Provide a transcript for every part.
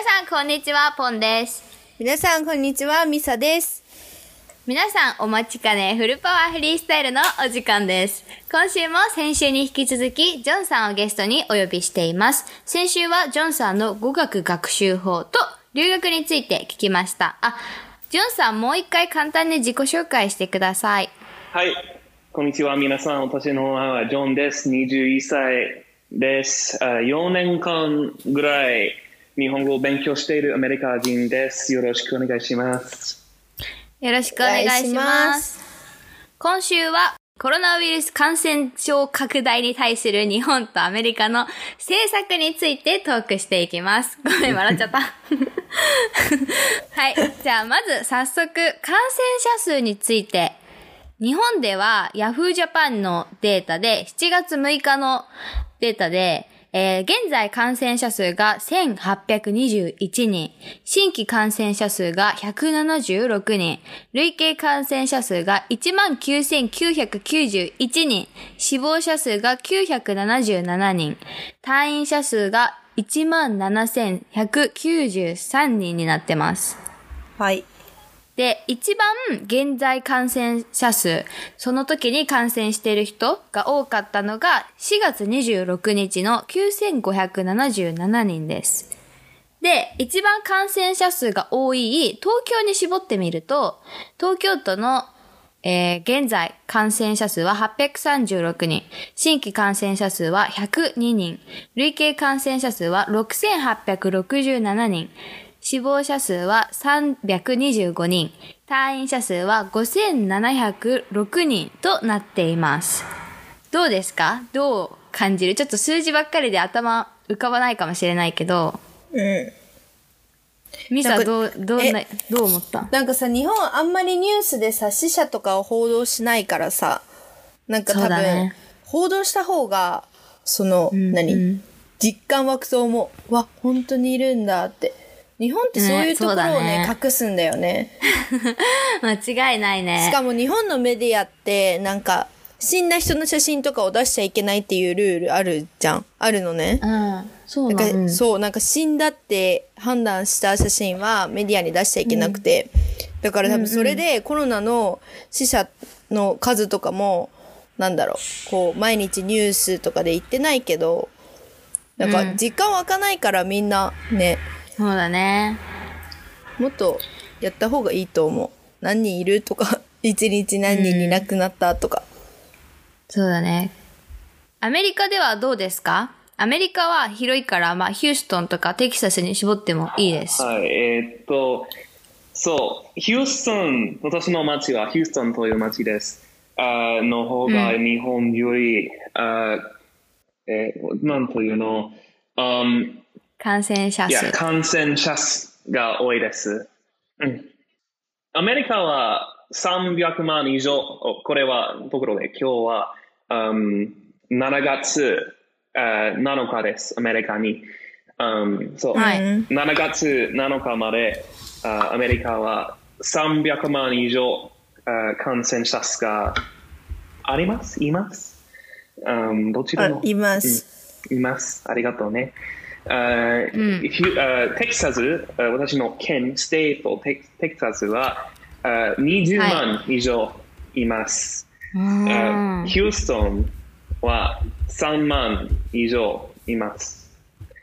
皆さん、こんにちは、ポンです。皆さん、こんにちは。ミサです。皆さん、お待ちかね、フルパワーフリースタイルのお時間です。今週も先週に引き続き、ジョンさんをゲストにお呼びしています。先週はジョンさんの語学学習法と留学について聞きました。あ、ジョンさん、もう一回簡単に自己紹介してください。はい、こんにちは、皆さん。私の名前はジョンです。21歳です。あ4年間ぐらい日本語を勉強しているアメリカ人です。よろしくお願いします。よろしくお願いします。ます今週はコロナウイルス感染症拡大に対する日本とアメリカの政策についてトークしていきます。ごめん、笑っちゃった。はい。じゃあ、まず早速、感染者数について。日本では Yahoo Japan のデータで7月6日のデータで、えー現在感染者数が1821人、新規感染者数が176人、累計感染者数が19,991人、死亡者数が977人、退院者数が17,193人になってます。はい。で、一番現在感染者数、その時に感染している人が多かったのが4月26日の9577人です。で、一番感染者数が多い東京に絞ってみると、東京都のえー現在感染者数は836人、新規感染者数は102人、累計感染者数は6867人、死亡者数は325人、退院者数は5706人となっています。どうですか？どう感じる？ちょっと数字ばっかりで頭浮かばないかもしれないけど、うん。ミサどう、どうなえ、どう思った？なんかさ、日本あんまりニュースでさ、死者とかを報道しないからさ、なんか多分、だね報道した方が、その、何、うん実感湧くと思う。わ、本当にいるんだって。日本ってそういうところをねね、だ隠すんだよね。間違いないね。しかも日本のメディアって、なんか、死んだ人の写真とかを出しちゃいけないっていうルールあるじゃん。あるのね。うん。そうなんかなの。そう、なんか死んだって判断した写真はメディアに出しちゃいけなくて、だから多分それでコロナの死者の数とかも、なんだろう、こう、毎日ニュースとかで言ってないけど、なんか実感湧かないからみんなね、そうだね。もっとやった方がいいと思う。何人いるとか、一日何人に亡くなったとか。そうだね。アメリカではどうですか？アメリカは広いから、まあ、ヒューストンとかテキサスに絞ってもいいです。はい、えーっと、そう、ヒューストン、私の町はヒューストンという町です。あの方が日本より、あえーなんというの、um, 感染者いや、数。感染者数が多いです。うん。アメリカは300万以上、おこれはところで今日は、um, 7月、あ7日です、アメリカに。Um, そう、はい7月7日まであアメリカは300万以上あ感染者数があります？います、um, どちらのあいます。います。ありがとうね。あヒュあテキサス、あ私の県、ステート、テテキサスはあ20万以上います。うんあヒューストンは3万以上います。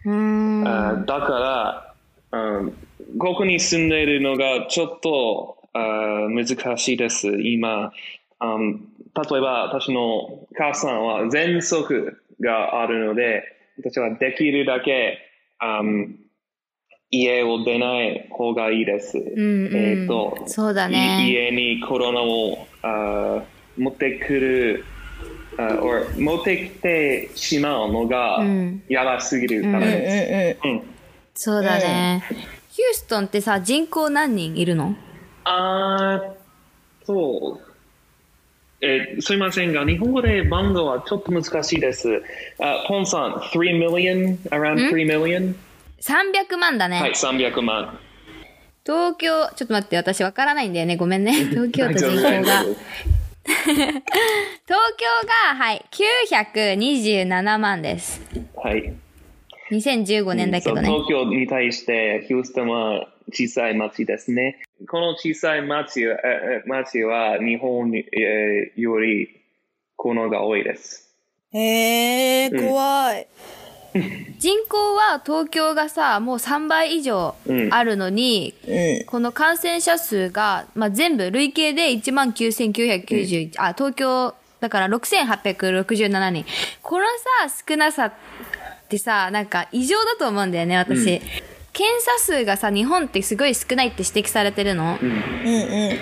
うん。あだから、うん、ここに住んでいるのがちょっとあ難しいです、今。うん例えば、私の母さんは喘息があるので、私はできるだけ、うん家を出ない方がいいです。うんうんえーとそうだいね。家にコロナをあ持ってくる、あ持ってきてしまうのがうんやばすぎるからです。うん。うんそうだね。ヒューストンってさ、人口何人いるの？あーそう。えーすいませんが、日本語で番号はちょっと難しいです。あポンさん、3 million? around 3 million? 300万だね。はい、300万。東京、ちょっと待って、私わからないんだよね。ごめんね。東京都人口が。東京が、はい、927万です。はい。2015年だけどね。東京に対してヒューストンは小さい町ですね。この小さい町町は日本よりこのが多いです。へえ、怖い。人口は東京がさ、もう3倍以上あるのに、うん。この感染者数が、まあ、全部累計で19,991、あ、東京、だから6,867人。このさ、少なさってさ、なんか異常だと思うんだよね、私。検査数がさ、日本ってすごい少ないって指摘されてるの？うんうん。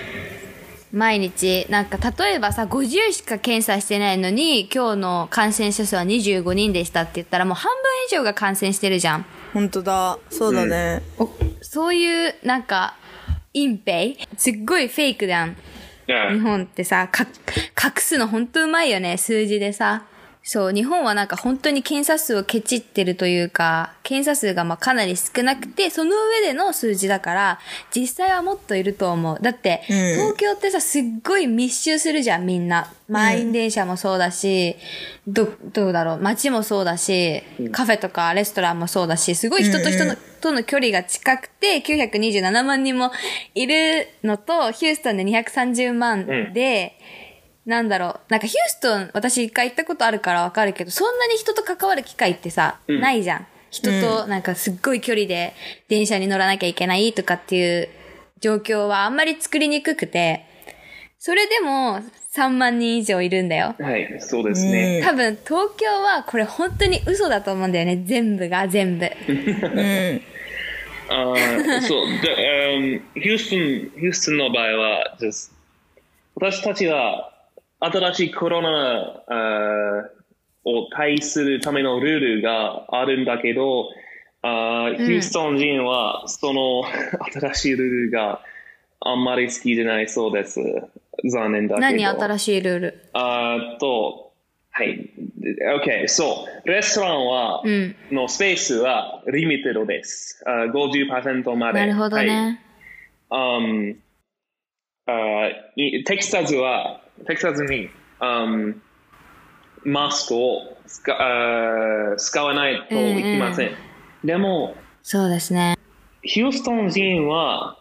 毎日。なんか、例えばさ、50しか検査してないのに、今日の感染者数は25人でしたって言ったら、もう半分以上が感染してるじゃん。本当だ。そうだね。おそういう、なんか、隠蔽すっごいフェイクじゃん。日.本ってさ、か、隠すの本当うまいよね、数字でさ。そう、日本はなんか本当に検査数をケチってるというか、検査数がまあかなり少なくて、その上での数字だから、実際はもっといると思う。だって、うん。東京ってさ、すっごい密集するじゃん、みんな。満員電車もそうだし、ど、どうだろう、街もそうだし、カフェとかレストランもそうだし、すごい人と人の、との距離が近くて、927万人もいるのと、ヒューストンで230万で、なんだろう、なんかヒューストン、私一回行ったことあるからわかるけど、そんなに人と関わる機会ってさ、ないじゃん。人となんかすっごい距離で電車に乗らなきゃいけないとかっていう状況はあんまり作りにくくて、それでも3万人以上いるんだよ。はい、そうですね。多分東京はこれ本当に嘘だと思うんだよね。全部が全部。うん。あーそう、で、um, ヒューストン、ヒューストンの場合は、私たちは新しいコロナを対するためのルールがあるんだけど、あーヒューストン人はその 新しいルールがあんまり好きじゃないそうです。残念だけど。何新しいルール？あと、はい。OK、そう。レストランは、うんのスペースはリミテッドです。あー50%まで。なるほどね。はい。um, あテキサスは、テキサスに、um, マスクを使あー使わないといけません。でも、そうですね。ヒューストン人は、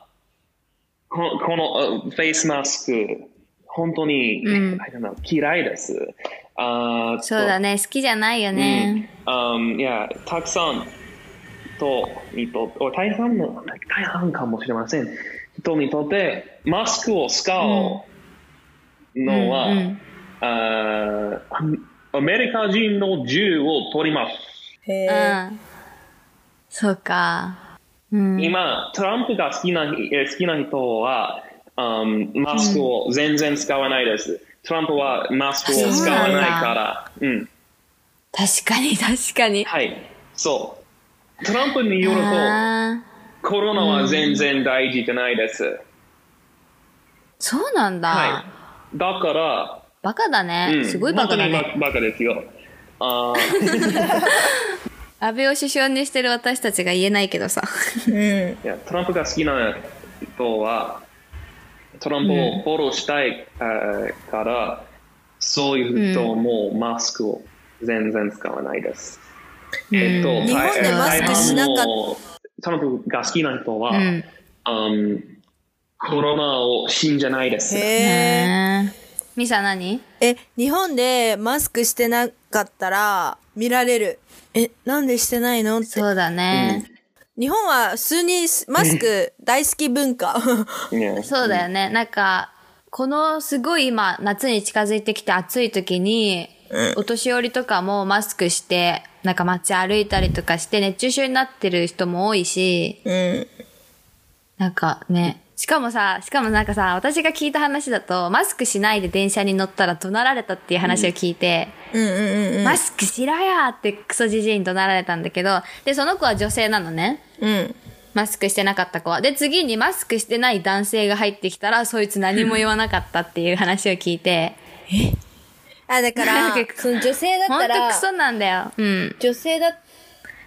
ここのあフェイスマスク、本当に、うん I don't know 嫌いです。あーそうだね。好きじゃないよね。うん、いや、たくさんと、にとお大半の、大半かもしれません。人にとって、マスクを使うのは、うんうんあーアメリカ人の銃を取ります。へうえ。ん。そうか。うん。今、トランプが好きなえ好きな人は、um マスクを全然使わないです。トランプはマスクを使わないから。うん。確かに確かに。はい。そう。トランプによると、コロナは全然大事じゃないです。そうなんだ。はい。だから、バカだね。うんすごいバカだね。にババカですよ。あー 安倍を首相にしてる私たちが言えないけどさ。うん。いやトランプが好きな人は、トランプをフォローしたい、あーから、そういう人もマスクを全然使わないです。えっと、うん日本でマスクしなかっ大半のトランプが好きな人は、うん。うんコロナを信じないです。へえ。ミサ何？え、日本でマスクしてなかったら見られる。え、なんでしてないの？って。そうだね。日本は普通にマスク大好き文化。ね そうだよね。なんか、このすごい今、夏に近づいてきて暑い時に、お年寄りとかもマスクして、なんか街歩いたりとかして熱中症になってる人も多いし、うん。なんかね、しかもさ、しかもなんかさ、私が聞いた話だと、マスクしないで電車に乗ったら怒鳴られたっていう話を聞いて、うんうんうんうん。マスクしろやーってクソじじいに怒鳴られたんだけど、で、その子は女性なのね。うん。マスクしてなかった子は。で、次にマスクしてない男性が入ってきたら、そいつ何も言わなかったっていう話を聞いて、あ、だからその女性だほんとったら、クソなんだよ。うん。女性だ、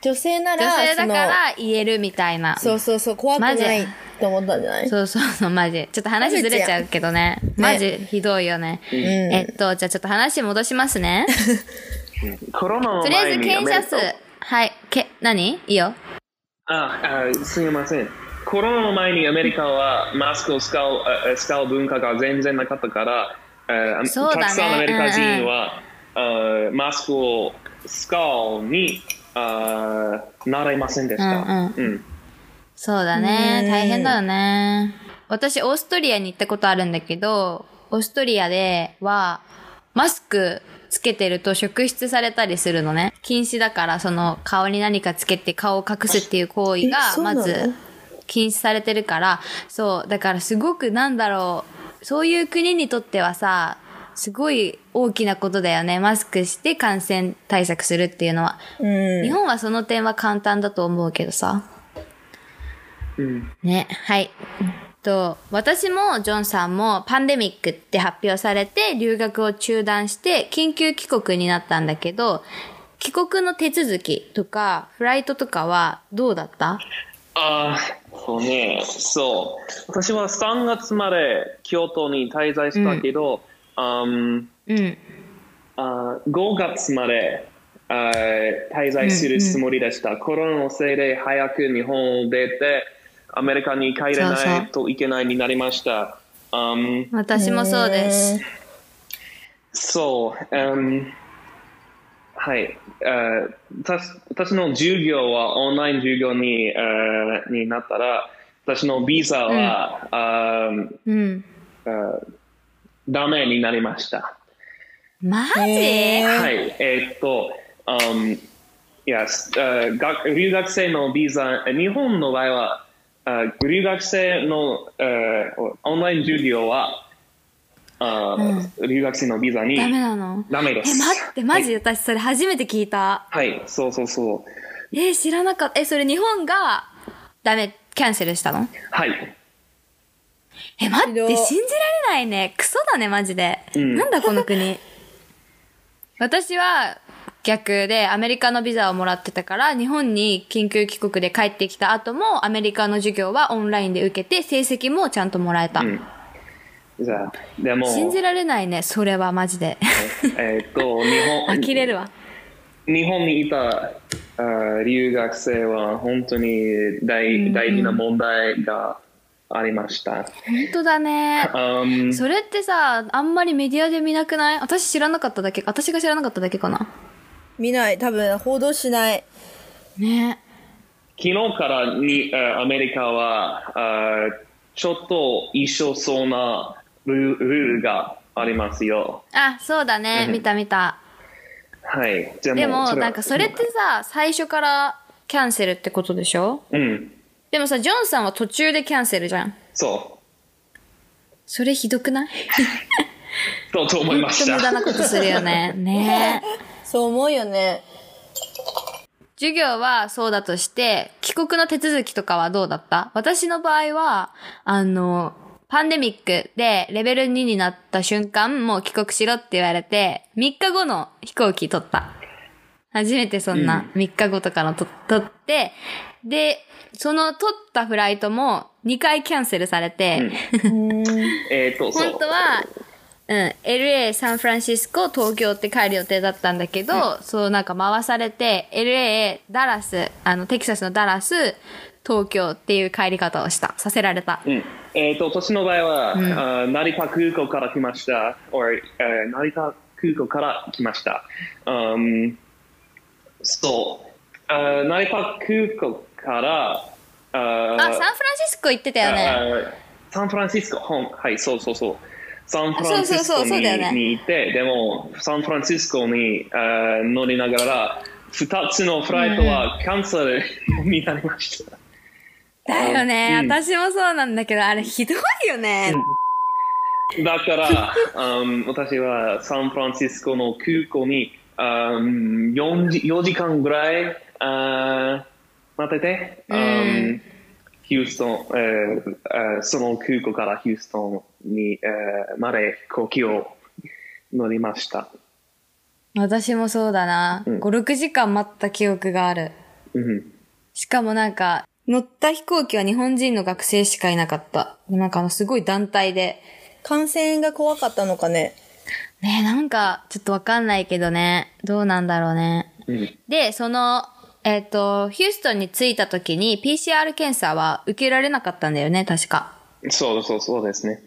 女性なら、女性だかそのら言えるみたいな。そうそうそう、怖くなマジいと思ったんじゃない？そうそうそう、マジ。ちょっと話ずれちゃうけどね。マジひどいよね。えっと、じゃあちょっと話戻しますね。コロナのとりあえず前に検査数アメリ。はい。け、何？いいよ。ああ、すみません。コロナの前にアメリカはマスクを使うあ使う文化が全然なかったから、あそうだねたくさんアメリカ人は、あマスクを使うにあ習いませんでした。うんうんそうだね。うん大変だよね。私、オーストリアに行ったことあるんだけど、オーストリアでは、マスクつけてると職質されたりするのね。禁止だから、その顔に何かつけて顔を隠すっていう行為えが、まず、禁止されてるから、そう、だからすごくなんだろう、そういう国にとってはさ、すごい大きなことだよね。マスクして感染対策するっていうのは。うん。日本はその点は簡単だと思うけどさ。うんね、はい。と、私もジョンさんもパンデミックって発表されて留学を中断して緊急帰国になったんだけど、帰国の手続きとかフライトとかはどうだった？あそうね、そう。私は3月まで京都に滞在したけど、あんうん。あ5月まであ滞在するつもりでした、コロナのせいで早く日本を出て、アメリカに帰れないといけないになりました。あん私もそうです。そう、うんはい。あ私私の授業はオンライン授業にあになったら、私のビザは、あうん。あダメになりました。マジ、へーはい。えーっと、um, いや、すあ学留学生のビザ、日本の場合は、あ留学生のあオンライン授業は、あ留学生のビザにダメなの？え、ダメです。待って、マジ、私それ初めて聞いた。はい、そうそうそう。えー知らなかった。え、それ日本がダメ、キャンセルしたの？はい。え、待って、信じられないね。クソだね、マジで。うんなんだこの国。私は逆でアメリカのビザをもらってたから、日本に緊急帰国で帰ってきた後もアメリカの授業はオンラインで受けて、成績もちゃんともらえた。うん。じゃあ、でも、信じられないね、それはマジで。えーっと、日本、呆れるわ。日本にいたあ留学生は本当に大,、大事な問題がありました。本当だね。Um, それってさ、あんまりメディアで見なくない？私知らなかっただけ、私が知らなかっただけかな。見ない。多分、報道しない。ね昨日からにあアメリカはあちょっと一緒そうなルルールがありますよ。あ、そうだね。うん見た見た。はい。ででも、れはなんかそれってさ、最初からキャンセルってことでしょ？うん。でもさ、ジョンさんは途中でキャンセルじゃん。そ。それひどくない？うとと思いましちょっと無駄た。なことするよね。ねそう思うよね。授業はそうだとして、帰国の手続きとかはどうだった？私の場合は、あの、パンデミックでレベル2になった瞬間、もう帰国しろって言われて、3日後の飛行機取った。初めてそんな3日後とかのと取って、で、その取ったフライトも2回キャンセルされて、えっと、そう。本当は、うん、LA、サンフランシスコ、東京って帰る予定だったんだけど、そうなんか回されて、LA、ダラス、あの、テキサスのダラス、東京っていう帰り方をした。させられた。うんえっと、私の場合は、あ成田空港から来ました。or えー成田空港から来ました。Um, そう。あ成田空港から、ああ、サンフランシスコ行ってたよね。あサンフランシスコ、はい、そうそうそう。サンフランシスコにだよねにいて、でも、サンフランシスコにあ乗りながら、二つのフライトはキャンセルになりました。だよね、うん私もそうなんだけど、あれひどいよね。だから、um, 私はサンフランシスコの空港に、um, 4, 時4時間ぐらい、あー待ってて、um, ヒューストン、えーえーその空港からヒューストンに、えーまで飛行機を乗りました。私もそうだな。うん5、6時間待った記憶がある。うんしかもなんか、乗った飛行機は日本人の学生しかいなかった。なんかあの、すごい団体で。感染が怖かったのかね。ねなんか、ちょっとわかんないけどね。どうなんだろうね。うんで、その、えっ、と、ヒューストンに着いた時に PCR 検査は受けられなかったんだよね、確か。そうそうそうですね。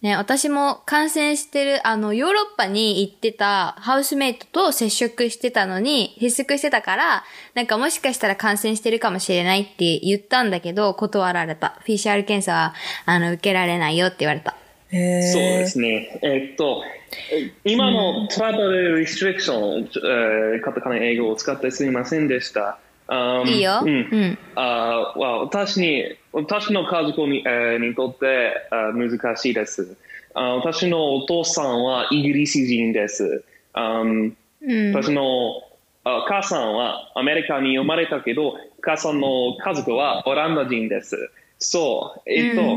ね、私も感染してる、あの、ヨーロッパに行ってたハウスメイトと接触してたのに、接触してたから、なんかもしかしたら感染してるかもしれないって言ったんだけど、断られた。PCR 検査は、あの、受けられないよって言われた。そうですね。えっと、今のトラベルリストリクション、えーカタカナ英語を使ってすみませんでした。あいいよ。ううんん。あわ私に、私の家族に,、えーにとってあ難しいですあ。私のお父さんはイギリス人です。あうん。私のあ母さんはアメリカに生まれたけど、母さんの家族はオランダ人です。そう。えっと、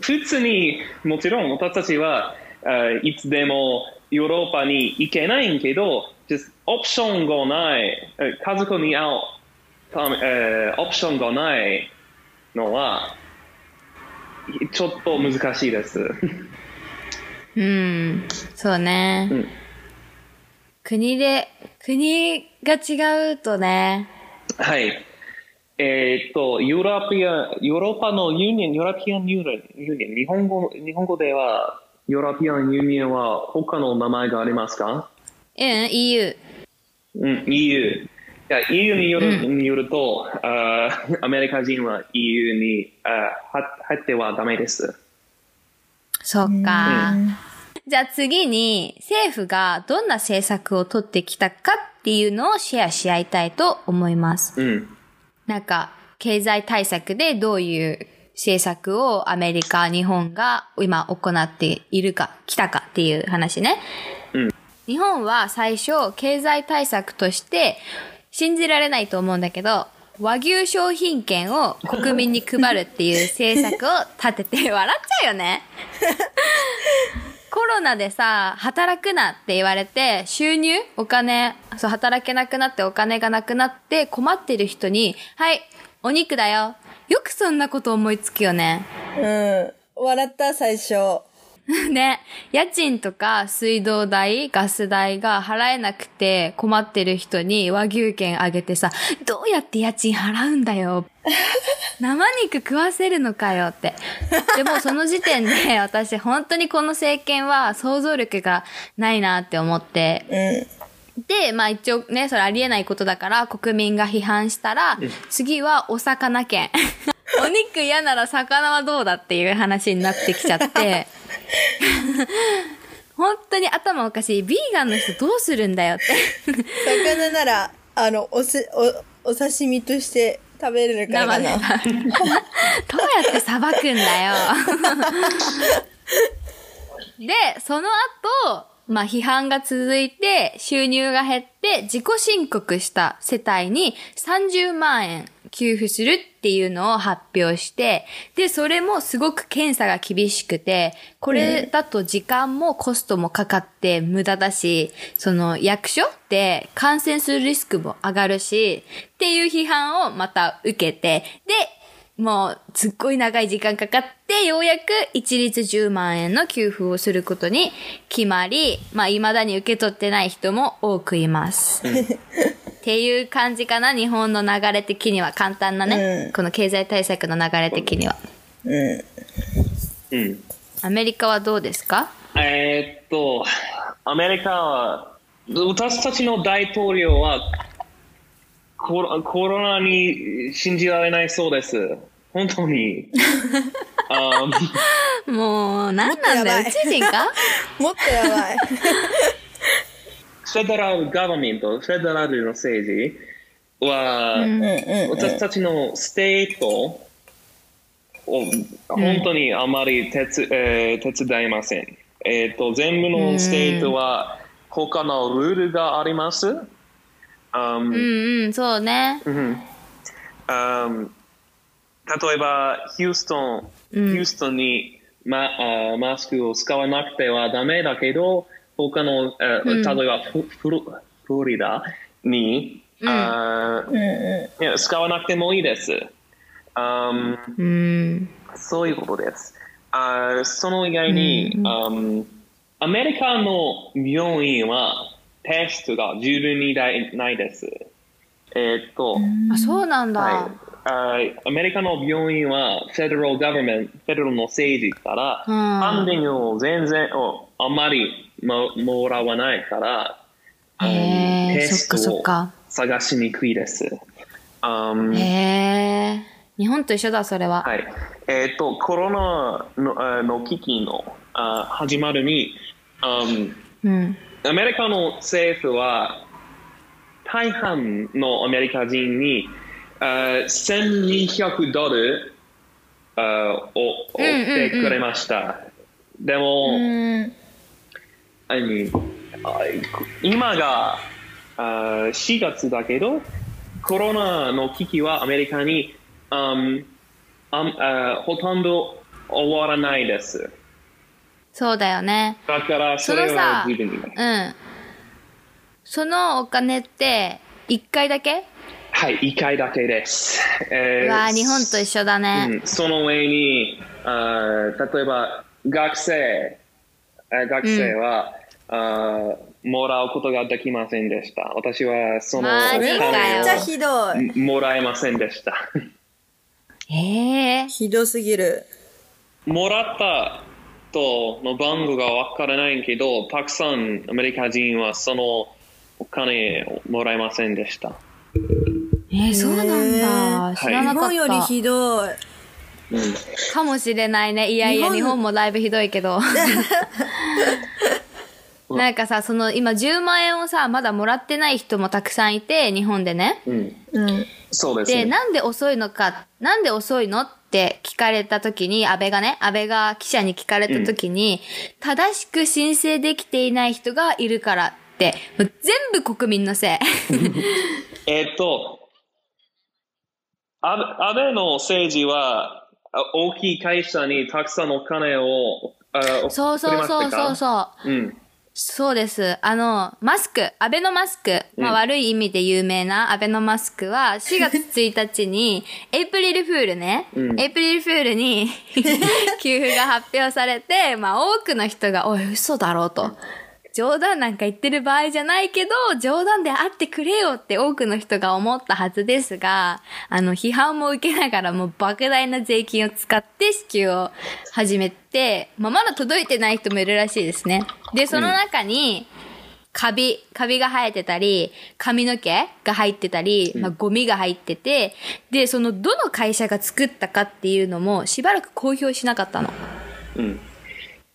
普通にもちろん私たちはあいつでもヨーロッパに行けないんけど、オプションがない、え家族に会うため、えーオプションがないのは、ちょっと難しいです。うん。そうね。うん国で、国が違うとね。はい。えーっと、ヨーロピア、ヨーロッパの Union、European Union、日本語、日本語では、 European Union は他の名前がありますか？うん、EU。うん、EU。EU による,、によるとあー、アメリカ人は EU にあ入ってはダメです。そっか。じゃあ次に政府がどんな政策を取ってきたかっていうのをシェアし合いたいと思います。うん。なんか、経済対策でどういう政策をアメリカ、日本が今行っているか、来たかっていう話ね。うん日本は最初、経済対策として、信じられないと思うんだけど、和牛商品券を国民に配るっていう政策を立てて笑っちゃうよね。コロナでさ、働くなって言われて、収入お金、そう、働けなくなってお金がなくなって困ってる人に、はい、お肉だよ。よくそんなこと思いつくよね。うん。笑った、最初。ね、家賃とか水道代、ガス代が払えなくて困ってる人に和牛券あげてさ、どうやって家賃払うんだよ。生肉食わせるのかよって。でもその時点で 私本当にこの政権は想像力がないなって思って。で、まあ一応ね、それありえないことだから国民が批判したら、次はお魚券。お肉嫌なら魚はどうだっていう話になってきちゃって。本当に頭おかしい。ビーガンの人どうするんだよって。魚なら、あの、おす、お、お刺身として食べれるから生かで。な。どうやってさばくんだよ。で、その後、まあ批判が続いて収入が減って自己申告した世帯に30万円給付するっていうのを発表して、で、それもすごく検査が厳しくて、これだと時間もコストもかかって無駄だし、その役所って感染するリスクも上がるし、っていう批判をまた受けて、で、もう、すっごい長い時間かかって、ようやく一律10万円の給付をすることに決まり、まあ、未だに受け取ってない人も多くいます。っていう感じかな、日本の流れ的には。簡単なね、うんこの経済対策の流れ的には。うん。うん。アメリカはどうですか？えーっと、アメリカは、私たちの大統領はコロコロナに信じられないそうです。本当に。あもう、なんなんだよ、人か もっとやばい。 Federal government、 federal の政治は、うんうん。私たちの state を本当にあまり手つ、えー手伝いません。えっ、と、全部の state は他のルールがあります。Um, うんうん、そうね。うん。um, 例えば、ヒューストン、ヒューストンにマあマスクを使わなくてはダメだけど、他の、えー例えばフフロフロリダに、あーいや使わなくてもいいです。Um, うん。そういうことです。あーその以外に、um, アメリカの病院はテストが十分にないないです。えーっと、あ、そうなんだ。はいあアメリカの病院は、フェデラルガバメント、フェデラルの政治から、ファンディングを全然、おあまりももらわないから、あのへーテストをそっかそっか探しにくいです。Um, へえ。日本と一緒だ、それは。はい。えっ、と、コロナのあの危機のあ始まるに、um, うん。アメリカの政府は、大半のアメリカ人に、あ1200ドルあを送ってくれました。でも、うん。Mean あ今があ4月だけど、コロナの危機はアメリカに、um, あんあほとんど終わらないです。そうだよね。だからそれそのさは自分に。うん。そのお金って、一回だけ？はい、1回だけです。えーうわー日本と一緒だね。うんその上に、あー例えば学生、あ学生は、あーもらうことができませんでした。私はそのマジかよめっちゃひどい。金をもらえませんでした。ええひどすぎる。もらったとの番号がわからないけど、たくさんアメリカ人はそのお金をもらえませんでした。えー、そうなんだ。知ら日なかった。本よりひどい。うんかもしれないね。いやいや、日本もだいぶひどいけど。なんかさ、その今10万円をさ、まだもらってない人もたくさんいて、日本でね。うん、うん。で、そうですね。なんで遅いのか、なんで遅いのって聞かれた時に、安倍がね、安倍が記者に聞かれた時に、正しく申請できていない人がいるからって、もう全部国民のせい。えーっと、安倍の政治は、あ大きい会社にたくさんお金を、あそうそうそうそうう。そう。うん。そうです。あの、マスク、アベノマスク、まあ、うん悪い意味で有名なアベノマスクは、4月 1日に、エイプリルフールね、うんエイプリルフールに 給付が発表されて、まあ、多くの人が、おい、嘘だろうと。冗談なんか言ってる場合じゃないけど、冗談であってくれよって多くの人が思ったはずですが、あの、批判も受けながらもう莫大な税金を使って支給を始めて、まあ、まだ届いてない人もいるらしいですね。で、その中に、カビ、カビが生えてたり、髪の毛が入ってたり、まあ、ゴミが入ってて、で、そのどの会社が作ったかっていうのもしばらく公表しなかったの。うん。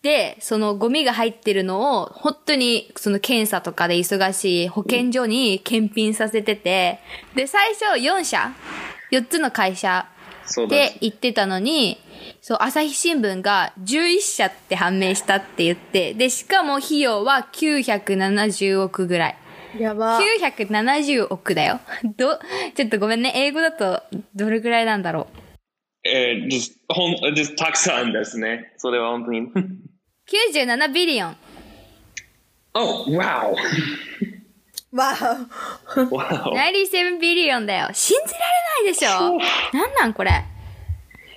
で、そのゴミが入ってるのを、本当にその検査とかで忙しい保健所に検品させてて、で、最初4社 ?4 つの会社で。です言ってたのに、そう、朝日新聞が11社って判明したって言って、で、しかも費用は970億ぐらい。やば。970億だよ。ど、ちょっとごめんね。英語だとどれぐらいなんだろう。えー、just ほん just たくさんですね。それは本当に。97ビリオン。oh, wow! わ wow! 97 ビリオンだよ。信じられないでしょなんなんこれ。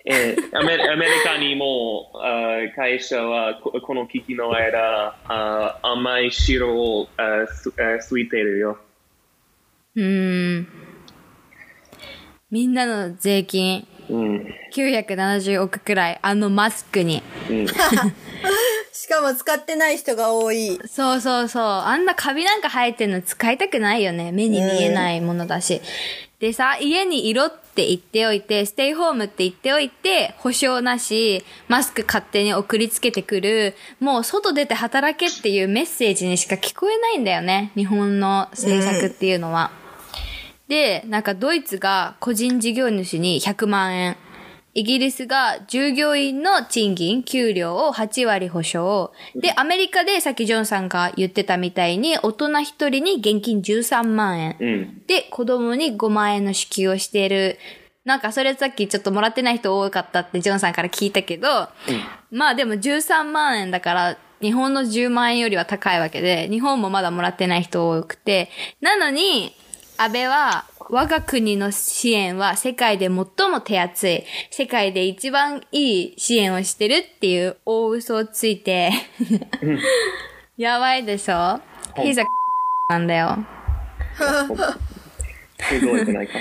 えーアメ アメリカにもあー会社はここの危機の間あー甘い汁をあーすあー吸いてるよ。うーん。みんなの税金、うん。970億くらい、あのマスクに。うん。しかも使ってない人が多い。そうそうそう。あんなカビなんか生えてるの使いたくないよね。目に見えないものだし。でさ、家にいろって言っておいて、ステイホームって言っておいて、保証なし、マスク勝手に送りつけてくる、もう外出て働けっていうメッセージにしか聞こえないんだよね。日本の政策っていうのは。で、なんかドイツが個人事業主に100万円。イギリスが従業員の賃金、給料を8割保証。で、アメリカでさっきジョンさんが言ってたみたいに、大人1人に現金13万円。うん。で、子供に5万円の支給をしている。なんかそれさっきちょっともらってない人多かったってジョンさんから聞いたけど、まあでも13万円だから、日本の10万円よりは高いわけで、日本もまだもらってない人多くて、なのに、安倍は、我が国の支援は世界で最も手厚い、世界で一番いい支援をしてるっていう大嘘をついて、やばいでしょ ?He's a なんだよ。いくないか。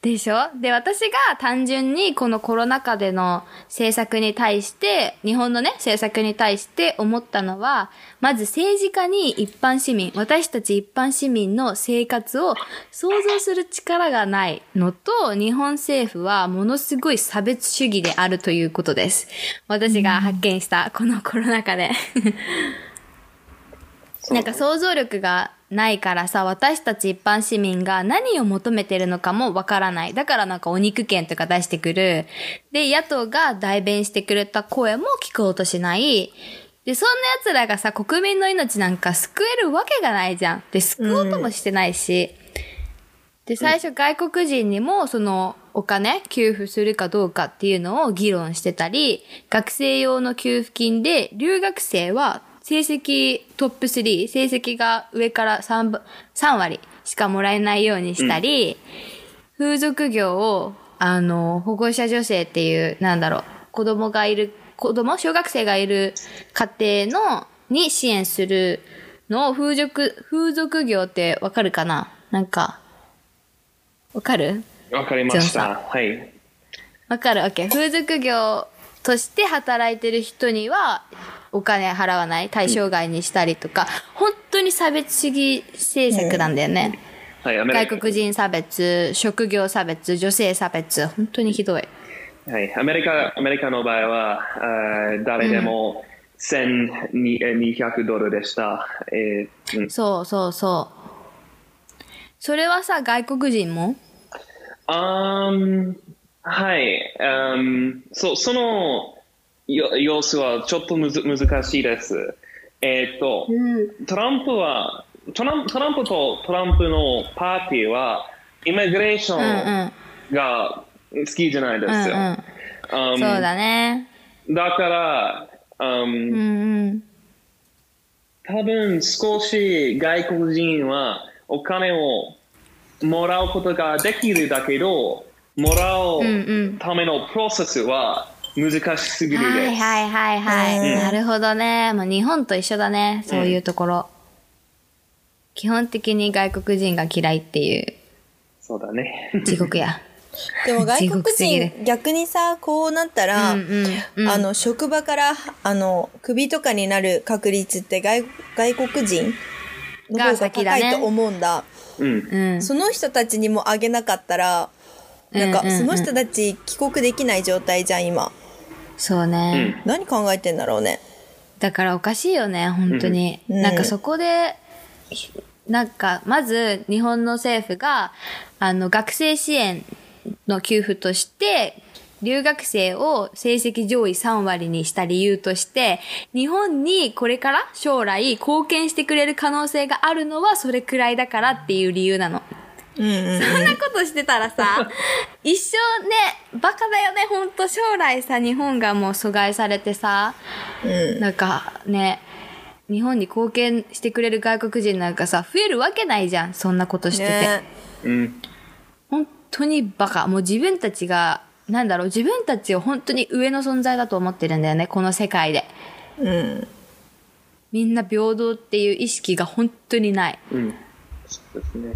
でしょ？で、私が単純にこのコロナ禍での政策に対して、日本のね、政策に対して思ったのは、まず政治家に一般市民、私たち一般市民の生活を想像する力がないのと、日本政府はものすごい差別主義であるということです。私が発見したこのコロナ禍で。なんか想像力がないからさ、私たち一般市民が何を求めてるのかもわからない。だからなんかお肉券とか出してくる。で、野党が代弁してくれた声も聞こうとしない。で、そんな奴らがさ、国民の命なんか救えるわけがないじゃん。で、救おうともしてないし。で、最初外国人にもそのお金給付するかどうかっていうのを議論してたり、学生用の給付金で留学生は成績トップ3、成績が上から 3, ば3割しかもらえないようにしたり、風俗業を、あの、保護者女性っていう、なんだろう、子供がいる、子供小学生がいる家庭の、に支援するのを風俗、風俗業ってわかるかな？なんか、わかる？わかりました。はい。わかる ?OK。風俗業として働いてる人にはお金払わない対象外にしたりとか、本当に差別主義政策なんだよね。はい、外国人差別、職業差別、女性差別、本当にひどい。はい、アメリカアメリカの場合は、あー誰でも1200ドルでした。えーうんそうそうそう。それはさ、外国人も？あーはい、あーそそのよ様子はちょっとむず難しいです。えっ、と、トランプはトラン、トランプとトランプのパーティーは、イミグレーショうんンが好きじゃないですよ。うんうん。うんそうだね。だから、うんうんうん。多分少し外国人はお金をもらうことができるだけど、もらうためのプロセスは難しすぎる。はいはいはいはい。なるほどね。もう日本と一緒だね。そういうところ。基本的に外国人が嫌いっていうそうだね。地獄や。でも外地国人、逆にさ、こうなったら、うんうんうんあの、職場から、あの、首とかになる確率って外外国人の方が高いと思うんだ。うん。うん。その人たちにもあげなかったら、なんか、うんうんうんその人たち帰国できない状態じゃん、今。そうね。何考えてんだろうね。だからおかしいよね、本当に。うんなんかそこで、なんか、まず日本の政府が、あの、学生支援の給付として、留学生を成績上位3割にした理由として、日本にこれから将来貢献してくれる可能性があるのはそれくらいだからっていう理由なの。うんうん。そんなことしてたらさ、一生ね、バカだよね、ほんと将来さ、日本がもう阻害されてさ、うん。なんかね、日本に貢献してくれる外国人なんかさ、増えるわけないじゃん、そんなことしてて。ねうん。本当にバカ。もう自分たちが、なんだろう、自分たちを本当に上の存在だと思ってるんだよね、この世界で。うん。みんな平等っていう意識が本当にない。うん。そうですね。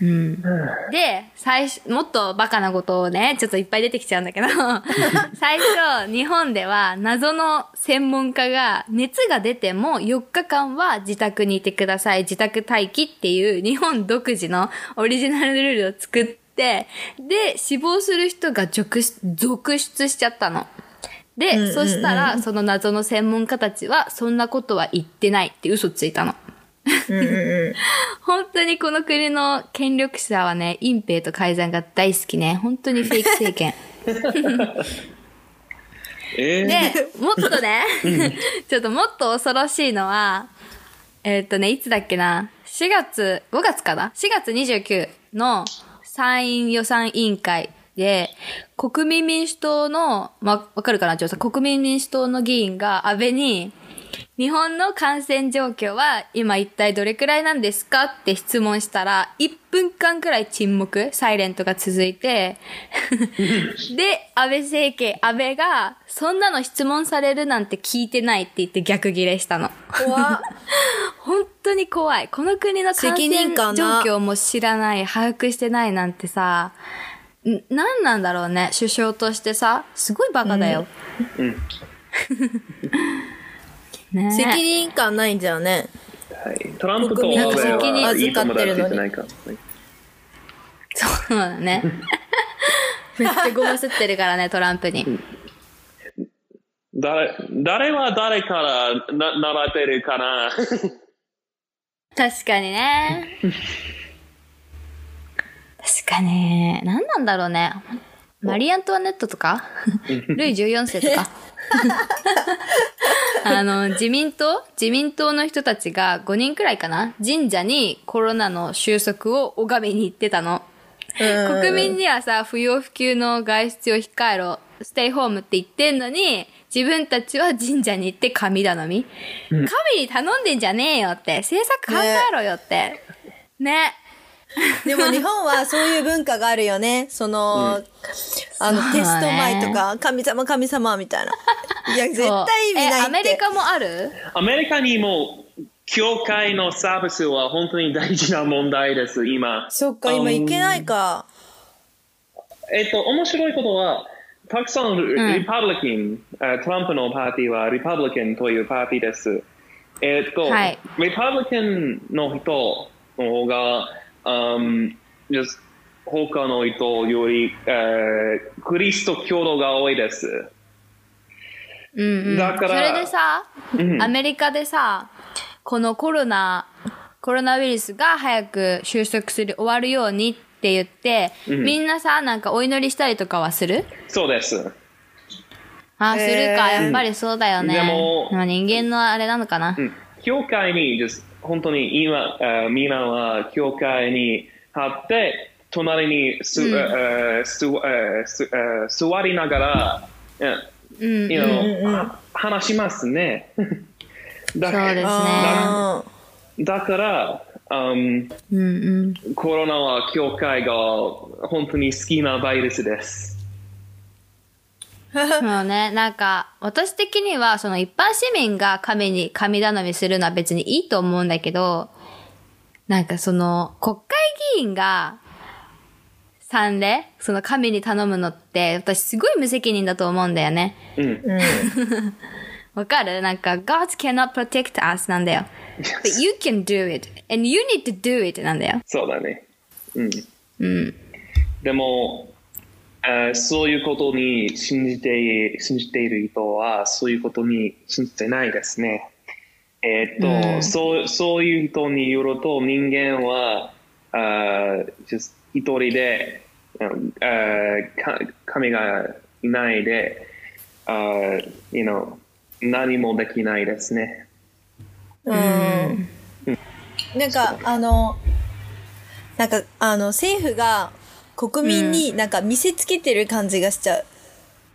うん。で、最初、もっとバカなことをね、ちょっといっぱい出てきちゃうんだけど、最初、日本では謎の専門家が熱が出ても4日間は自宅にいてください、自宅待機っていう日本独自のオリジナルルールを作って、で、死亡する人が続出続出しちゃったの。で、そしたら、その謎の専門家たちは、そんなことは言ってないって嘘ついたの。うんうんうん。本当にこの国の権力者はね、隠蔽と改ざんが大好きね。本当にフェイク政権。えー、で、もっとね、ちょっともっと恐ろしいのは、えーっとね、いつだっけな、4月、5月かな ?4 月29の参院予算委員会で、国民民主党の、ま、わかるかな？調査。国民民主党の議員が安倍に、日本の感染状況は今一体どれくらいなんですかって質問したら、1分間くらい沈黙、サイレントが続いて、で、安倍政権、安倍が、そんなの質問されるなんて聞いてないって言って逆ギレしたの。怖っ。本当当に怖い。この国の感染状況も知らない、把握してないなんてさ、ん何なんだろうね、首相としてさ、すごいバカだよ。ね責任感ないんじゃね。はい、トランプと国民安倍責任預かってるのにないか。そうだね。めっちゃごますってるからね、トランプに。誰誰は誰からな習ってるかな確かにね。確かに。何なんだろうね。マリー・アントワネットとか？ルイ14世とか？あの、自民党自民党の人たちが5人くらいかな神社にコロナの収束を拝みに行ってたの。国民にはさ、不要不急の外出を控えろ、ステイホームって言ってんのに、自分たちは神社に行って神頼み。神に頼んでんじゃねえよって、政策考えろよって。ね。でも日本はそういう文化があるよね。その、あの、そうねテスト前とか、神様神様みたいな。いや、絶対意味ないって。え、アメリカもある？アメリカにも教会のサービスは本当に大事な問題です、今。そっか、今いけないか。えっと、面白いことは、たくさんリパブリカン、あトランプのパーティーはリパブリカンというパーティーです。えっと、はいリパブリカンの人の方が、um, just 他の人より、えークリスト教徒が多いです。うんうん。だからそれでさ、うんアメリカでさ、このコロナ、コロナウイルスが早く収束する、終わるようにって言って、うんみんなさ、なんかお祈りしたりとかはする？そうです。あ、すへーるか。やっぱりそうだよね。でもまあ人間のあれなのかな。うん教会に just 本当に今、あみんなは教会に貼って、隣にす、うんあす座りながら、うん。you うん know は話しますね。だそうですねあだから、um うんうん。コロナは教会が本当に好きなバイルスです。そうね、なんか、私的には、その一般市民が神に神頼みするのは別にいいと思うんだけど、なんかその、国会議員が、参礼？その神に頼むのって、私すごい無責任だと思うんだよね。うん。ー わかる？なんか、God cannot protect us なんだよ。But you can do it. And you need to do it なんだよ。そうだね。うん。うん。でも、あそういうことに信じて信じている人はそういうことに信じてないですね。えっと、うんそうそういう人によると人間はあ一人でうんあか神がいないであ you know 何もできないですね。うん。なんか、あの、なんか、あの、政府が国民になんか見せつけてる感じがしちゃう。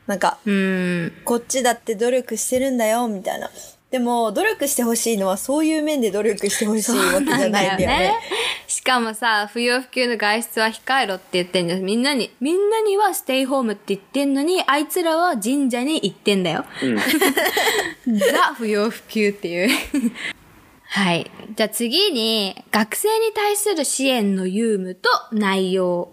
なんか、うん。こっちだって努力してるんだよ、みたいな。でも、努力してほしいのはそういう面で努力してほしいわけじゃないんだよね。しかもさ、不要不急の外出は控えろって言ってんじゃん。みんなに、みんなにはステイホームって言ってんのに、あいつらは神社に行ってんだよ。うん、ザ不要不急っていう。はい。じゃあ次に、学生に対する支援の有無と内容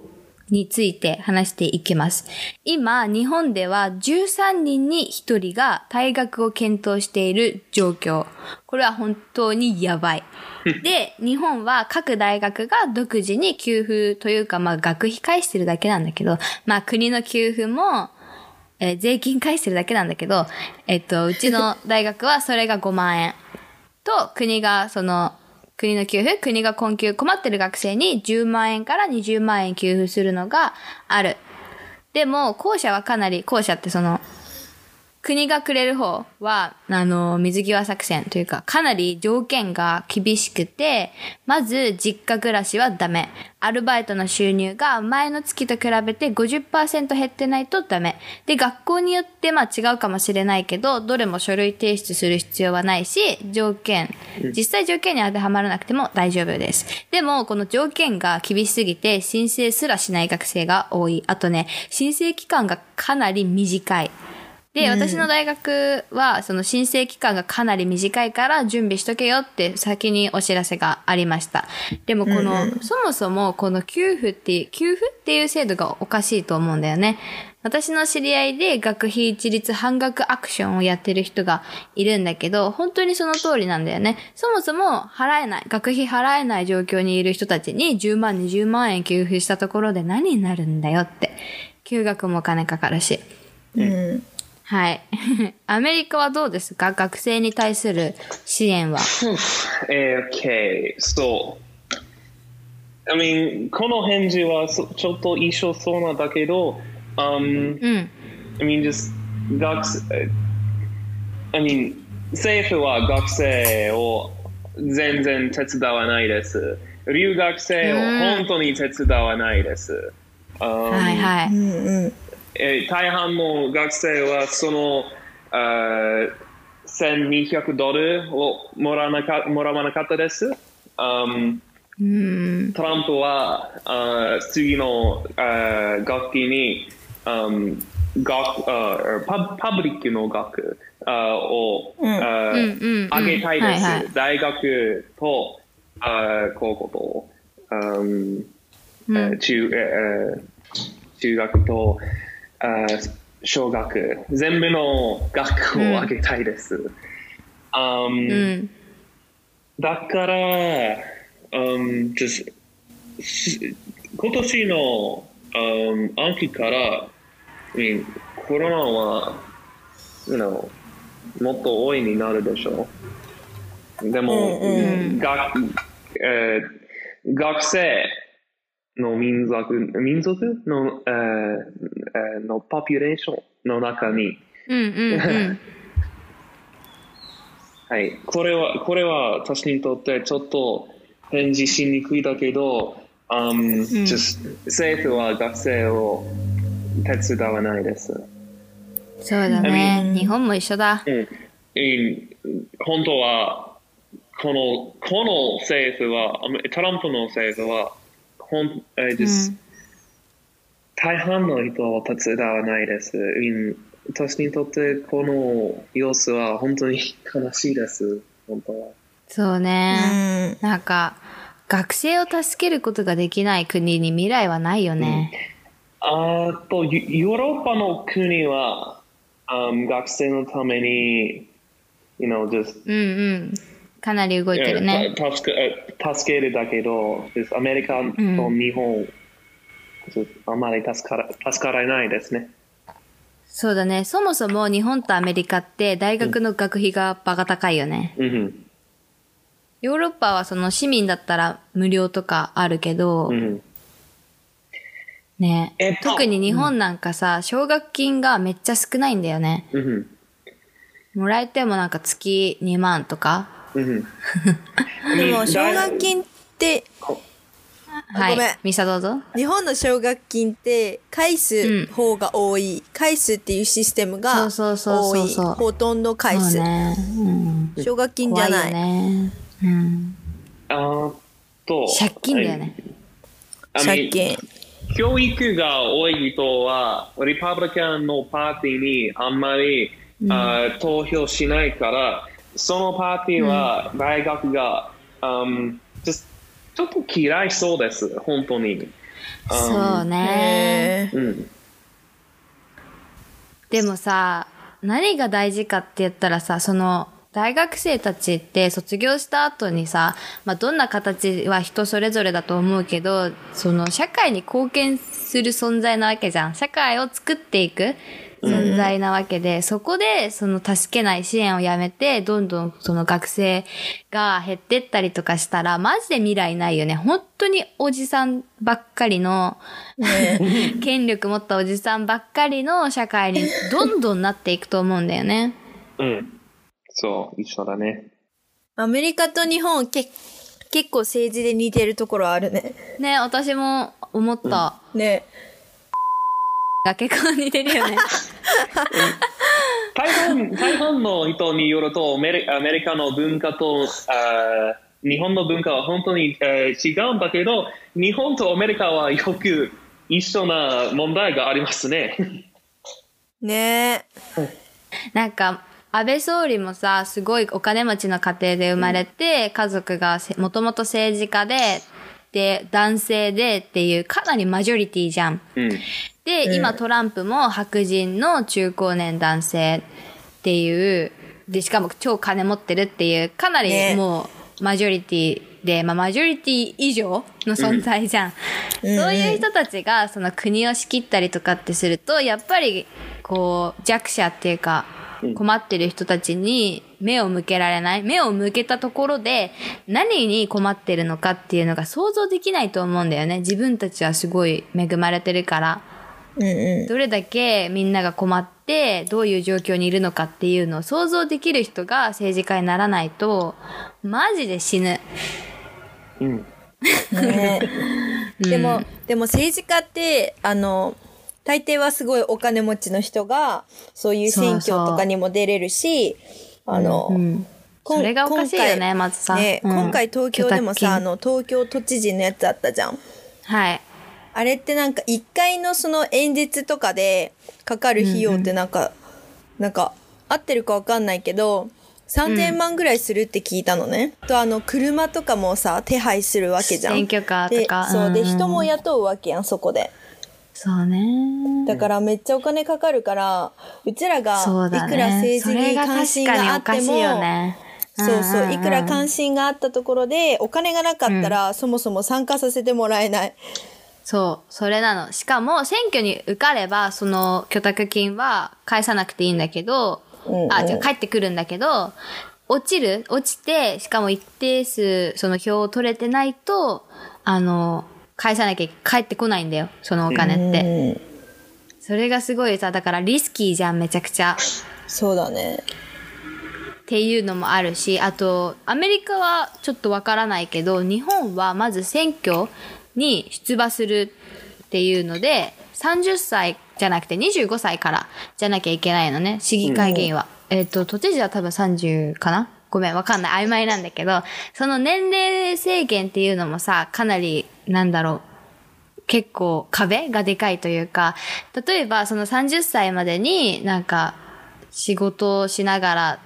について話していきます。今、日本では13人に1人が退学を検討している状況。これは本当にやばい。で、日本は各大学が独自に給付というか、まあ学費返してるだけなんだけど、まあ国の給付も、えー税金返してるだけなんだけど、えっと、うちの大学はそれが5万円。と、国が、その、国の給付、国が困窮、困ってる学生に10万円から20万円給付するのがある。でも、校舎はかなり、校舎ってその、国がくれる方は、あの、水際作戦というか、かなり条件が厳しくて、まず、実家暮らしはダメ。アルバイトの収入が前の月と比べて50%減ってないとダメ。で、学校によってまあ違うかもしれないけど、どれも書類提出する必要はないし、条件、実際条件に当てはまらなくても大丈夫です。でも、この条件が厳しすぎて、申請すらしない学生が多い。あとね、申請期間がかなり短い。で、私の大学は、その申請期間がかなり短いから準備しとけよって先にお知らせがありました。でもこの、そもそもこの給付っていう、給付っていう制度がおかしいと思うんだよね。私の知り合いで学費一律半額アクションをやってる人がいるんだけど、本当にその通りなんだよね。そもそも払えない、学費払えない状況にいる人たちに10万、20万円給付したところで何になるんだよって。休学もお金かかるし。うん。はい。アメリカはどうですか？学生に対する支援は。Okay, so, I mean, この返事はそちょっと一緒そうなんだけど、um, うん。I mean, just 学生、I mean, 政府は学生を全然手伝わないです。留学生を本当に手伝わないです。Um, はいはい。うんうん。えー大半の学生はそのあー1200ドルをもらわなかもらわなかったです。Um, うん。トランプはあー次のあー学期に、um, 学あーパパブリックの学あーを、うんうんうん上げたいです。はいはい大学とあー高校と、um えー中えー中学とあー小学全部の学校を上げたいです。Um, うん。だから、um, just し今年の、um, 秋から、I mean, コロナは、you know, もっと多いになるでしょう。でも、学えー学生の民族民族の,、えーえーのポピュレーションの中に、うんうんうん。はい、これは、これは私にとってちょっと返事しにくいだけど、um, just 政府は学生を手伝わないです。そうだね。日本も一緒だ。うん、うん本当は、この、この政府は、トランプの政府は、ほんえー just 大半の人を手伝わないです。私にとってこの様子は本当に悲しいです。本当は。そうね。なんか、学生を助けることができない国に未来はないよね。あと、ヨヨーロッパの国は、um, 学生のために、you know, just うんうん。かなり動いてるね。た助け助けるだけど、アメリカと日本、あまり助から助からないですね。そうだね。そもそも日本とアメリカって大学の学費がバカ高いよね。うんヨーロッパはその市民だったら無料とかあるけど、うんねえっと特に日本なんかさ、奨学金がめっちゃ少ないんだよね。うんもらえてもなんか月2万とか。うんでも、奨学金って、はい。ごめんミサどうぞ。日本の奨学金って返す方が多い。返すっていうシステムがそうそうそう多い。ほとんど返す。ね。うん。奨学金じゃ怖ないい。よね。うん。あと、借金だよね。はい。借金。教育が多い人は、リパブリカンのパーティーにあんまり、あ投票しないから、そのパーティーは大学が、um, just ちょっと嫌いそうです、本当に。そうね。うん。でもさ、何が大事かって言ったらさ、その、大学生たちって卒業した後にさ、まあ、どんな形は人それぞれだと思うけど、その社会に貢献する存在なわけじゃん。社会を作っていく存在なわけで、そこでその助けない支援をやめて、どんどんその学生が減ってったりとかしたら、マジで未来ないよね。本当におじさんばっかりの、権力持ったおじさんばっかりの社会にどんどんなっていくと思うんだよね。うん。そう、一緒だね。アメリカと日本け結構政治で似てるところあるね。ね、私も思った。ね。が結構似てるよね。大半大半の人によるとアメリ、アメリカの文化とあー日本の文化は本当に、えー違うんだけど、日本とアメリカはよく一緒な問題がありますね。ねなんか、安倍総理もさ、すごいお金持ちの家庭で生まれて、家族がせもともと政治家で、で、男性でっていう、かなりマジョリティじゃん。うん。で、今トランプも白人の中高年男性っていう、で、しかも超金持ってるっていう、かなりねもうマジョリティで、まあマジョリティ以上の存在じゃん。うんそういう人たちがその国を仕切ったりとかってすると、やっぱりこう弱者っていうか、困ってる人たちに目を向けられない。目を向けたところで何に困ってるのかっていうのが想像できないと思うんだよね。自分たちはすごい恵まれてるから。うんうどれだけみんなが困ってどういう状況にいるのかっていうのを想像できる人が政治家にならないとマジで死ぬ。うん。ん。ねでも、でも政治家って、あの、大抵はすごいお金持ちの人が、そういう選挙とかにも出れるし、あの、うん。それがおかしいよね今回まずさね、うん今回東京でもさ、あの、東京都知事のやつあったじゃん。はい。あれってなんか一回のその演説とかでかかる費用ってなんか、なんか合ってるかわかんないけど、3000万ぐらいするって聞いたのね。とあの車とかもさ、手配するわけじゃん。選挙カーとかでそう。で、うんうん人も雇うわけやん、そこで。そうね。だからめっちゃお金かかるから、うちらが。いくら政治に関心があっても、ね。そうそう、んんんいくら関心があったところで、お金がなかったら、そもそも参加させてもらえない。そう、それなの。しかも、選挙に受かれば、その許諾金は返さなくていいんだけど、うんうんあ、じゃ帰ってくるんだけど、落ちる？落ちて、しかも一定数、その票を取れてないと、あの、返さなきゃ返ってこないんだよ、そのお金って。うん、それがすごいさ、だからリスキーじゃん、めちゃくちゃ。そうだね。っていうのもあるし、あと、アメリカはちょっとわからないけど、日本はまず選挙に出馬するっていうので、30歳じゃなくて25歳からじゃなきゃいけないのね、市議会議員は。えっ、と、都知事は多分30かな？ごめん、わかんない。曖昧なんだけど、その年齢制限っていうのもさ、かなり、なんだろう、結構壁がでかいというか、例えばその30歳までになんか仕事をしながら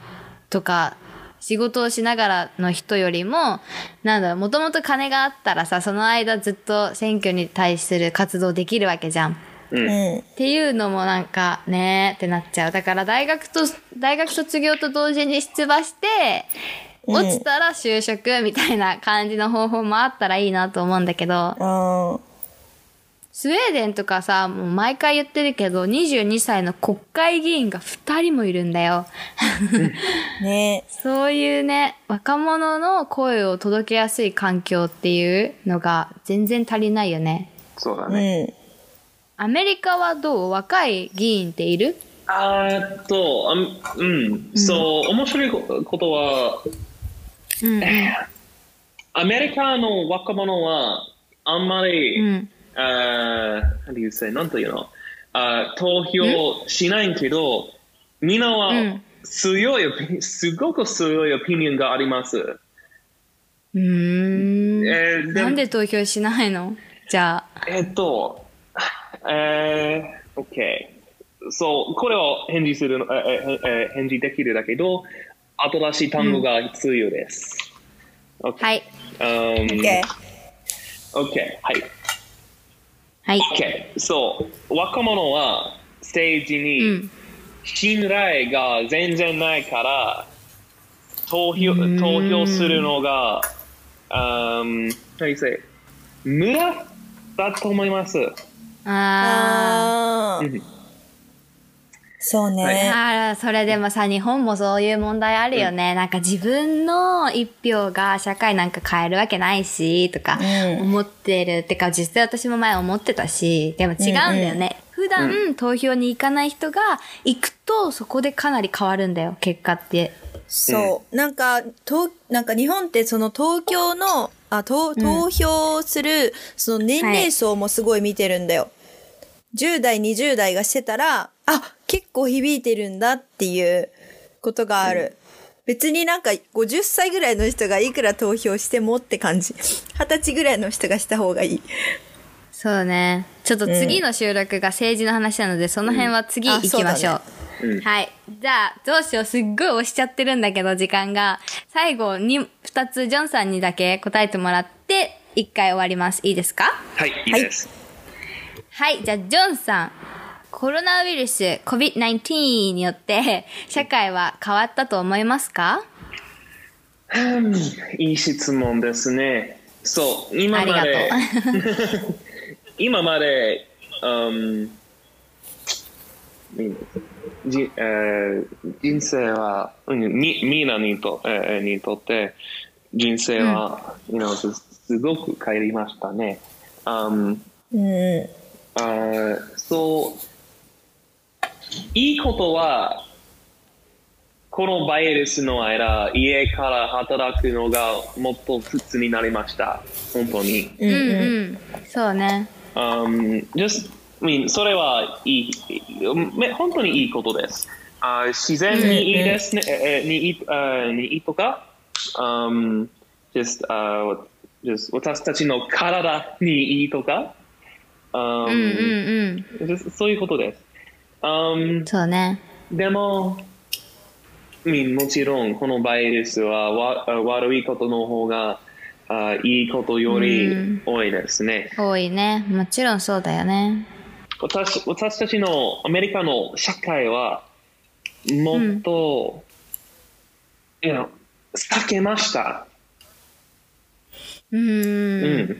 とか、仕事をしながらの人よりも、なんだろう、もともと金があったらさ、その間ずっと選挙に対する活動できるわけじゃん。うん。っていうのもなんかねーってなっちゃう。だから大学と、大学卒業と同時に出馬して、落ちたら就職みたいな感じの方法もあったらいいなと思うんだけど、あースウェーデンとかさ、もう毎回言ってるけど、22歳の国会議員が2人もいるんだよ。ね そういうね、若者の声を届けやすい環境っていうのが全然足りないよね。そうだうね。ん。アメリカはどう？若い議員っている？あーっと、あんうん、そう、面白いことは、うん。アメリカの若者は、あんまり、うん。あなんというの？あー投票しないけど、みんなうはん強い、すごく強いオピニオンがあります。うーん。えーでなんで投票しないの？じゃあ。えっと、えー、OK。そう、これを返事するの、えーえー返事できるだけど、新しい単語が必要です。OK。はい。Um, OK。OK。はい。はい。OK。そう、若者は政治うにん。信頼が全然ないから、投票投票するのが、um, how do you say? 無駄だと思います。あー。あーそうね。あら、それでもさ、日本もそういう問題あるよね。なんか自分の一票が社会なんか変えるわけないし、とかうん思ってる。ってか、実際私も前思ってたし、でも違うんだよね。普段、投票に行かない人が行くと、そこでかなり変わるんだよ、結果って。そう。なんか、と、なんか日本ってその東京の、あ、投投票する、その年齢層もすごい見てるんだよ。10代、20代がしてたら、あ、結構響いてるんだっていうことがある。別になんか50歳ぐらいの人がいくら投票してもって感じ。20歳ぐらいの人がした方がいい。そうね。ちょっと次の収録が政治の話なので、その辺は次行きましょう。そううんはい。じゃあ、どうしよう。すっごい押しちゃってるんだけど、時間が。最後に、二つ、ジョンさんにだけ答えてもらって、一回終わります。いいですか？はい、いいです。はい。じゃあ、ジョンさん。コロナウイルス COVID-19 によって、社会は変わったと思いますか？うん。いい質問ですね。そう、今ありがとまで、今まで、um, じえー人生は、うんみみんなにと,、えーにとって、人生は、you know すすごく変わりましたね。Um, うん。あーそう、いいことは、このバイルスの間、家から働くのがもっと普通になりました。本当に。うんうん。そうね。Um, just, I mean, それはいい、め本当にいいことです。あ自然にいいですね、えーにいいあにいいとか、um, just, あ just 私たちの体にいいとか、um, うんうんうん。just そういうことです。Um, そうね。でも、もちろんこのバイルスはわ悪いことの方があいいことより多いですね。多いね。もちろんそうだよね。私私たちのアメリカの社会はもっと、いや避けました。うー。うんん。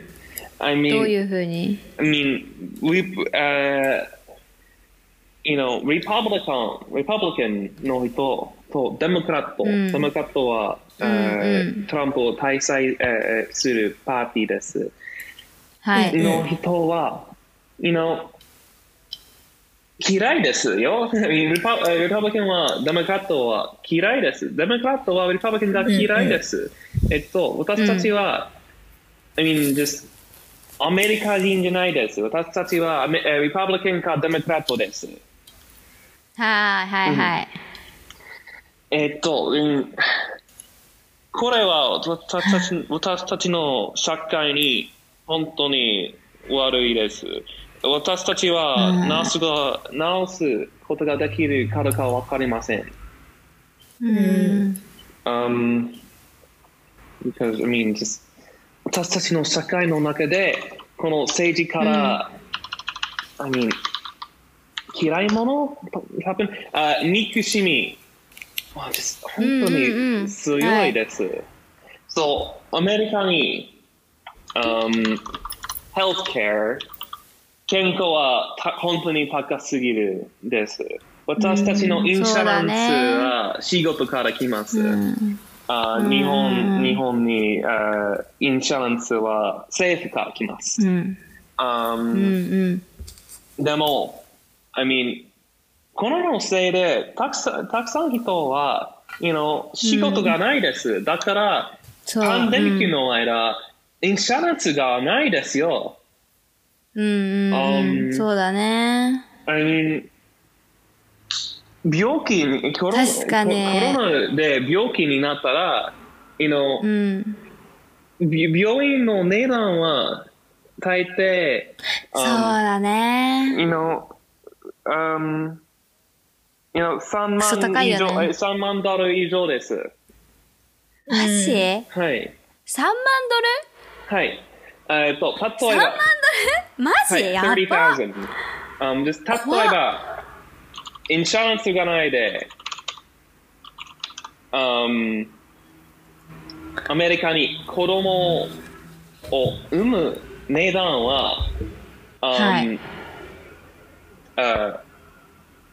I mean, どういうふうに？I mean, we, uh, you know, Republican, Republican の人とデモクラット、うんデモクラットは、うんうんトランプを対裁、えーするパーティーです。はい。の人は、you know, 嫌いですよ。リパリパブリカンは、デモクラットは嫌いです。デモクラットはリパブリカンが嫌いです。えっと、私たちは、I mean, just アメリカ人じゃないです。私たちはリパブリカンかデモクラットです。はいはいはい。えっと、うんこれは私たち私たちの社会に本当に悪いです。私たちは直すが直すことができるかどうかわかりません。うん。Um, because, I mean, just 私たちの社会の中で、この政治から、I mean, 嫌い者多分あ憎しみ、あ just 本当うんうんうんに強いです。そう、アメリカに、um, healthcare 健康はた本当に高すぎるです。私たちのインシュランスは仕事から来ます。うんあ日本日本にあインシュランスは政府から来ます。うん。あうんうん。でも、I mean、コロナのせいでたくさんたくさん人は、you know、仕事がないです。だから。パンデミックの間、インシュランスがないですよ。うんうんうん。Um, そうだね。I mean, 病気にコロナ確かにコロナで病気になったら、you know うん。び病院の値段は大抵、そう um, だね。you know, um, you know, 3クソ高万以上、いよねえ3万ドル以上です。マジ ?3 はい。万はい。えっと、ド例えば、ル ?3 万ドルマジ、はい、やば30,000。Um, just 例えば、インシュランスがないで、um, アメリカに子供を産む値段は、um, はいあ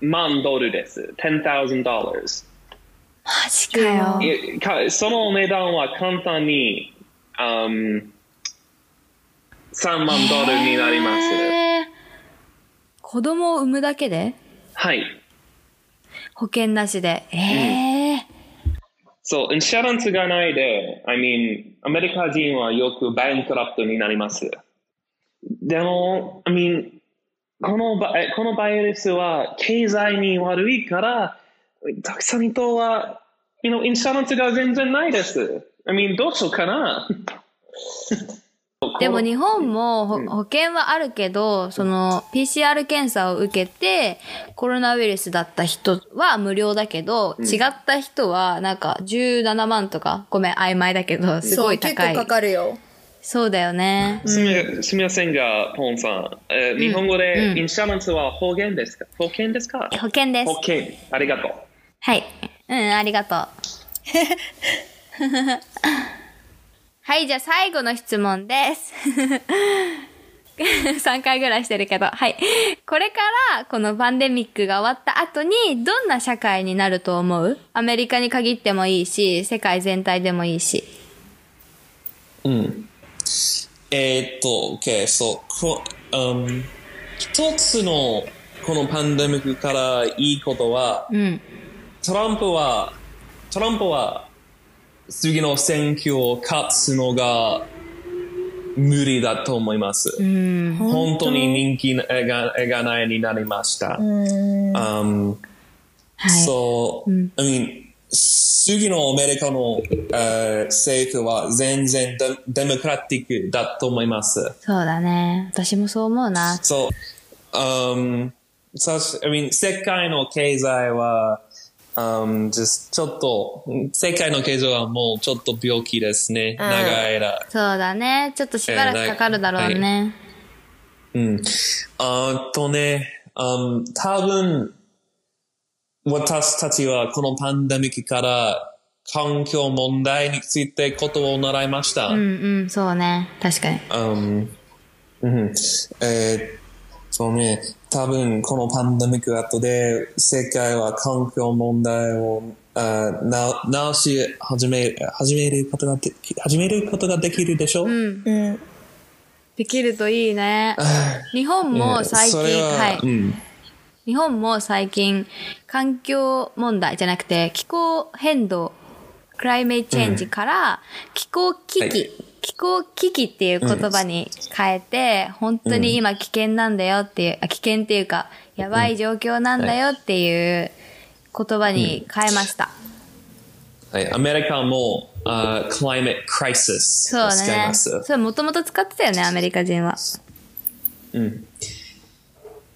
万ドルです。10,000 dollars。マジかよ。いかその値段は簡単に、um, 3万ドルになります。へー子供を産むだけで？はい。保険なしで。ええそう、インシュランスがないで、I mean、アメリカ人はよくバンクラプトになります。でも、I mean、このこのバイオレスは経済に悪いから、たくさん人は、you know、インシュランスが全然ないです。I mean、どうしようかな でも日本もほ保険はあるけど、その PCR 検査を受けてコロナウイルスだった人は無料だけど、違った人はなんか17万とか、ごめん曖昧だけど、すごい高い。そう結構かかるよ。そうだよね。すみすみませんが、ポンさん、えー日本語でインシュアランスは保険ですか？保険ですか？保険です保。険。ありがとう。はい。うん、ありがとう。はい、じゃあ最後の質問です。3回ぐらいしてるけど。はい。これから、このパンデミックが終わった後に、どんな社会になると思う？アメリカに限ってもいいし、世界全体でもいいし。うん。えーっと、OK、そう、こ、um, 一つのこのパンデミックからいいことは、うん。トランプは、トランプは次の選挙を勝つのが無理だと思います。うん。本当に人気ががないになりました。Um, はい。そう、I mean, 次のアメリカの、えー政府は全然デデモクラティックだと思います。そうだね。私もそう思うな。そう、um, さし I mean, 世界の経済は、um, just ちょっと、世界の経済はもうちょっと病気ですね。長い間。そうだね。ちょっとしばらくかかるだろうね。うん。あとね、um, 多分、私たちはこのパンデミックから環境問題についてことを習いました。うんうん、そうね。確かに。um, うん。えーっとね、多分このパンデミック後で世界は環境問題をあな直し始め始めることがで始めることができるでしょ？う、うん。うん。できるといいね。日本も最近、それは、はい。うん。日本も最近、環境問題じゃなくて、気候変動、クライメイチェンジから、気候危機、はい気候危機っていう言葉に変えて、本当に今危険なんだよっていう、あ危険っていうか、やばい状況なんだよっていう言葉に変えました。はい、アメリカも、あ climate crisis そうを使いね。ます。それもともと使ってたよね、アメリカ人は。うん。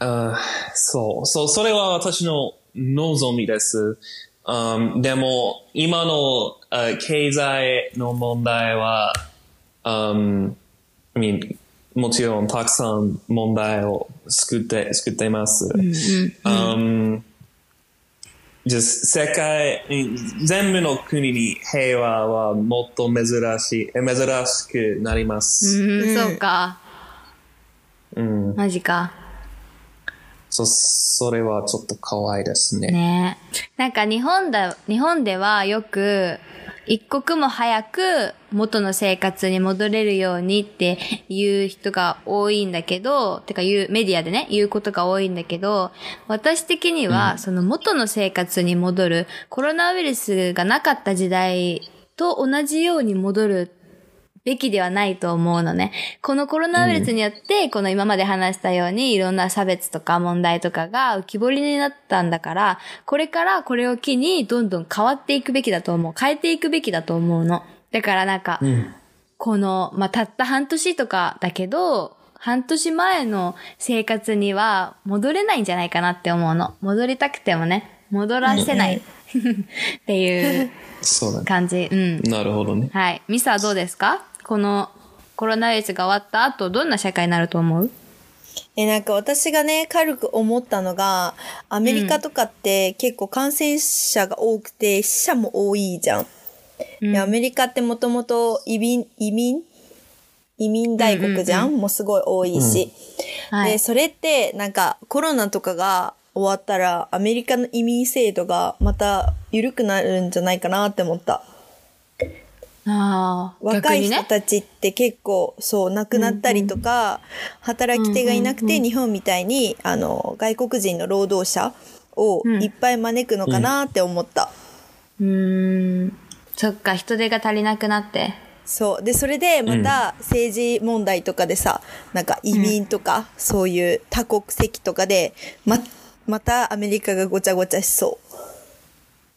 あそう、そう、それは私の望みです。Um, でも、今の、あ経済の問題は、um, I mean, もちろんたくさん問題を作って、作っています。Um, just 世界、全部の国に平和はもっと珍しい、え珍しくなります。うん、そうか。うん。マジか。そ、それはちょっと怖いですね。ねなんか日本だ、日本ではよく、一刻も早く元の生活に戻れるようにって言う人が多いんだけど、てか言う、メディアでね、言うことが多いんだけど、私的には、その元の生活に戻る、コロナウイルスがなかった時代と同じように戻るべきではないと思うのね。このコロナウイルスによって、この今まで話したように、いろんな差別とか問題とかが浮き彫りになったんだから、これからこれを機にどんどん変わっていくべきだと思う。変えていくべきだと思うの。だからなんか、この、まあ、たった半年とかだけど、半年前の生活には戻れないんじゃないかなって思うの。戻りたくてもね、戻らせない っていうそうだね。感じ。うん。なるほどね。はい。ミサはどうですか？このコロナウイルスが終わった後、どんな社会になると思う？え、なんか私がね、軽く思ったのが、アメリカとかって結構感染者が多くて、死者も多いじゃん。でアメリカってもともと移民、移民？移民大国じゃん、もうすごい多いし。はい。で、それってなんかコロナとかが終わったらアメリカの移民制度がまた緩くなるんじゃないかなって思った。ああ、若い。人たちって結構そう亡くなったりとか、働き手がいなくて日本みたいにあの外国人の労働者をいっぱい招くのかなって思った。うーん。そっか、人手が足りなくなって。そう。で、それでまた政治問題とかでさ、なんか移民とか、そういう多国籍とかで、ま、またアメリカがごちゃごちゃしそ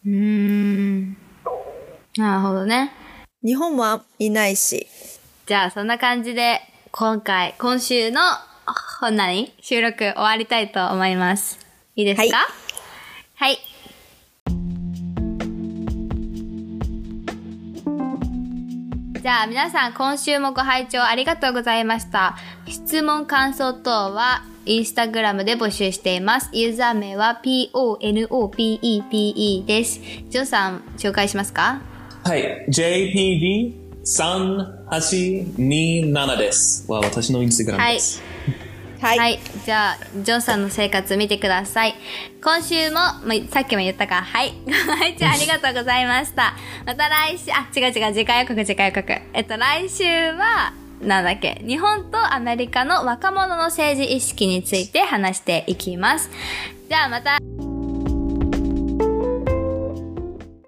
うーん。なるほどね。う。日本もいないし、じゃあ、そんな感じで、今回、今週の、ほんなに収録終わりたいと思います。いいですか？はい。じゃあ皆さん今週もご拝聴ありがとうございました。質問感想等はインスタグラムで募集しています。ユーザー名は PONOPEPE です。ジョンさん紹介しますか？はい。JPD3827 です。は私のインスタグラムです。はい。はい。じゃあ、ジョンさんの生活見てください。今週も、まあ、さっきも言ったか、はい。ご拝聴ありがとうございました。また来週、あ、違う違う、次回予告、次回予告。えっと、来週は、なんだっけ、日本とアメリカの若者の政治意識について話していきます。じゃあまた。